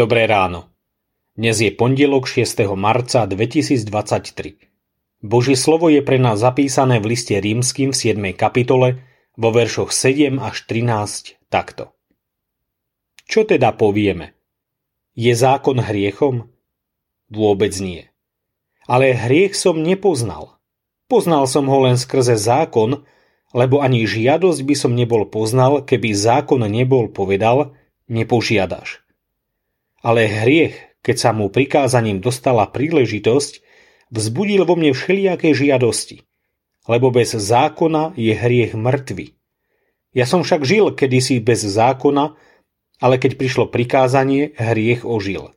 Dobré ráno. Dnes je pondelok 6. marca 2023. Božie slovo je pre nás zapísané v liste rímským v 7. kapitole vo veršoch 7 až 13 takto. Čo teda povieme? Je zákon hriechom? Vôbec nie. Ale hriech som nepoznal. Poznal som ho len skrze zákon, lebo ani žiadosť by som nebol poznal, keby zákon nebol povedal, nepožiadaš. Ale hriech, keď sa mu prikázaním dostala príležitosť, vzbudil vo mne všelijaké žiadosti. Lebo bez zákona je hriech mŕtvy. Ja som však žil kedysi bez zákona, ale keď prišlo prikázanie, hriech ožil.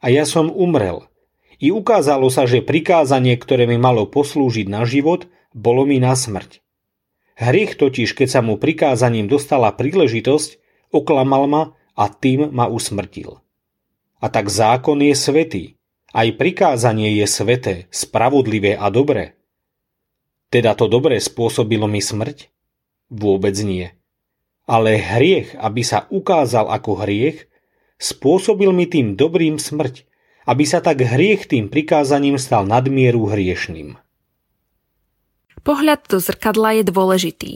A ja som umrel. I ukázalo sa, že prikázanie, ktoré mi malo poslúžiť na život, bolo mi na smrť. Hriech totiž, keď sa mu prikázaním dostala príležitosť, oklamal ma a tým ma usmrtil. A tak zákon je svetý. Aj prikázanie je sveté, spravodlivé a dobré. Teda to dobré spôsobilo mi smrť? Vôbec nie. Ale hriech, aby sa ukázal ako hriech, spôsobil mi tým dobrým smrť, aby sa tak hriech tým prikázaním stal nadmieru hriešným. Pohľad do zrkadla je dôležitý.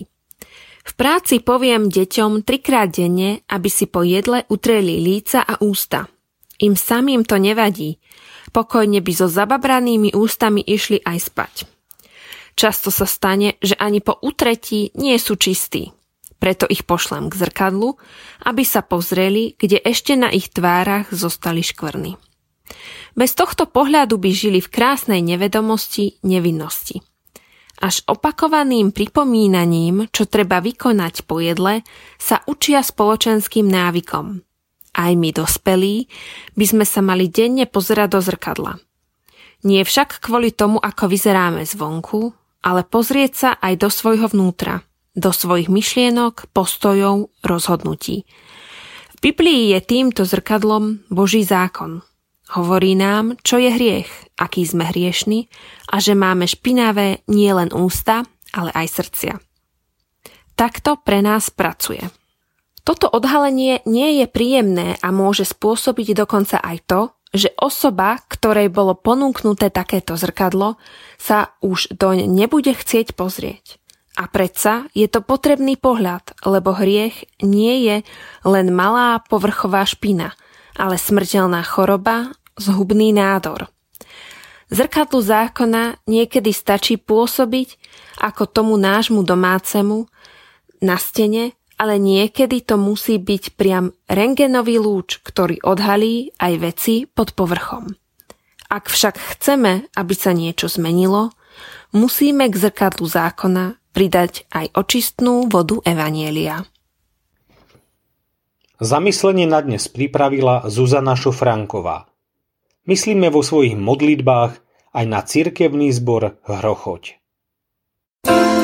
V práci poviem deťom trikrát denne, aby si po jedle utreli líca a ústa – im samým to nevadí. Pokojne by so zababranými ústami išli aj spať. Často sa stane, že ani po utretí nie sú čistí. Preto ich pošlem k zrkadlu, aby sa pozreli, kde ešte na ich tvárach zostali škvrny. Bez tohto pohľadu by žili v krásnej nevedomosti, nevinnosti. Až opakovaným pripomínaním, čo treba vykonať po jedle, sa učia spoločenským návykom – aj my dospelí, by sme sa mali denne pozerať do zrkadla. Nie však kvôli tomu, ako vyzeráme zvonku, ale pozrieť sa aj do svojho vnútra, do svojich myšlienok, postojov, rozhodnutí. V Biblii je týmto zrkadlom Boží zákon. Hovorí nám, čo je hriech, aký sme hriešni a že máme špinavé nielen ústa, ale aj srdcia. Takto pre nás pracuje. Toto odhalenie nie je príjemné a môže spôsobiť dokonca aj to, že osoba, ktorej bolo ponúknuté takéto zrkadlo, sa už doň nebude chcieť pozrieť. A predsa je to potrebný pohľad, lebo hriech nie je len malá povrchová špina, ale smrteľná choroba, zhubný nádor. Zrkadlu zákona niekedy stačí pôsobiť ako tomu nášmu domácemu na stene ale niekedy to musí byť priam rengenový lúč, ktorý odhalí aj veci pod povrchom. Ak však chceme, aby sa niečo zmenilo, musíme k zrkadlu zákona pridať aj očistnú vodu Evanielia. Zamyslenie na dnes pripravila Zuzana Šofranková. Myslíme vo svojich modlitbách aj na cirkevný zbor Hrochoť. thank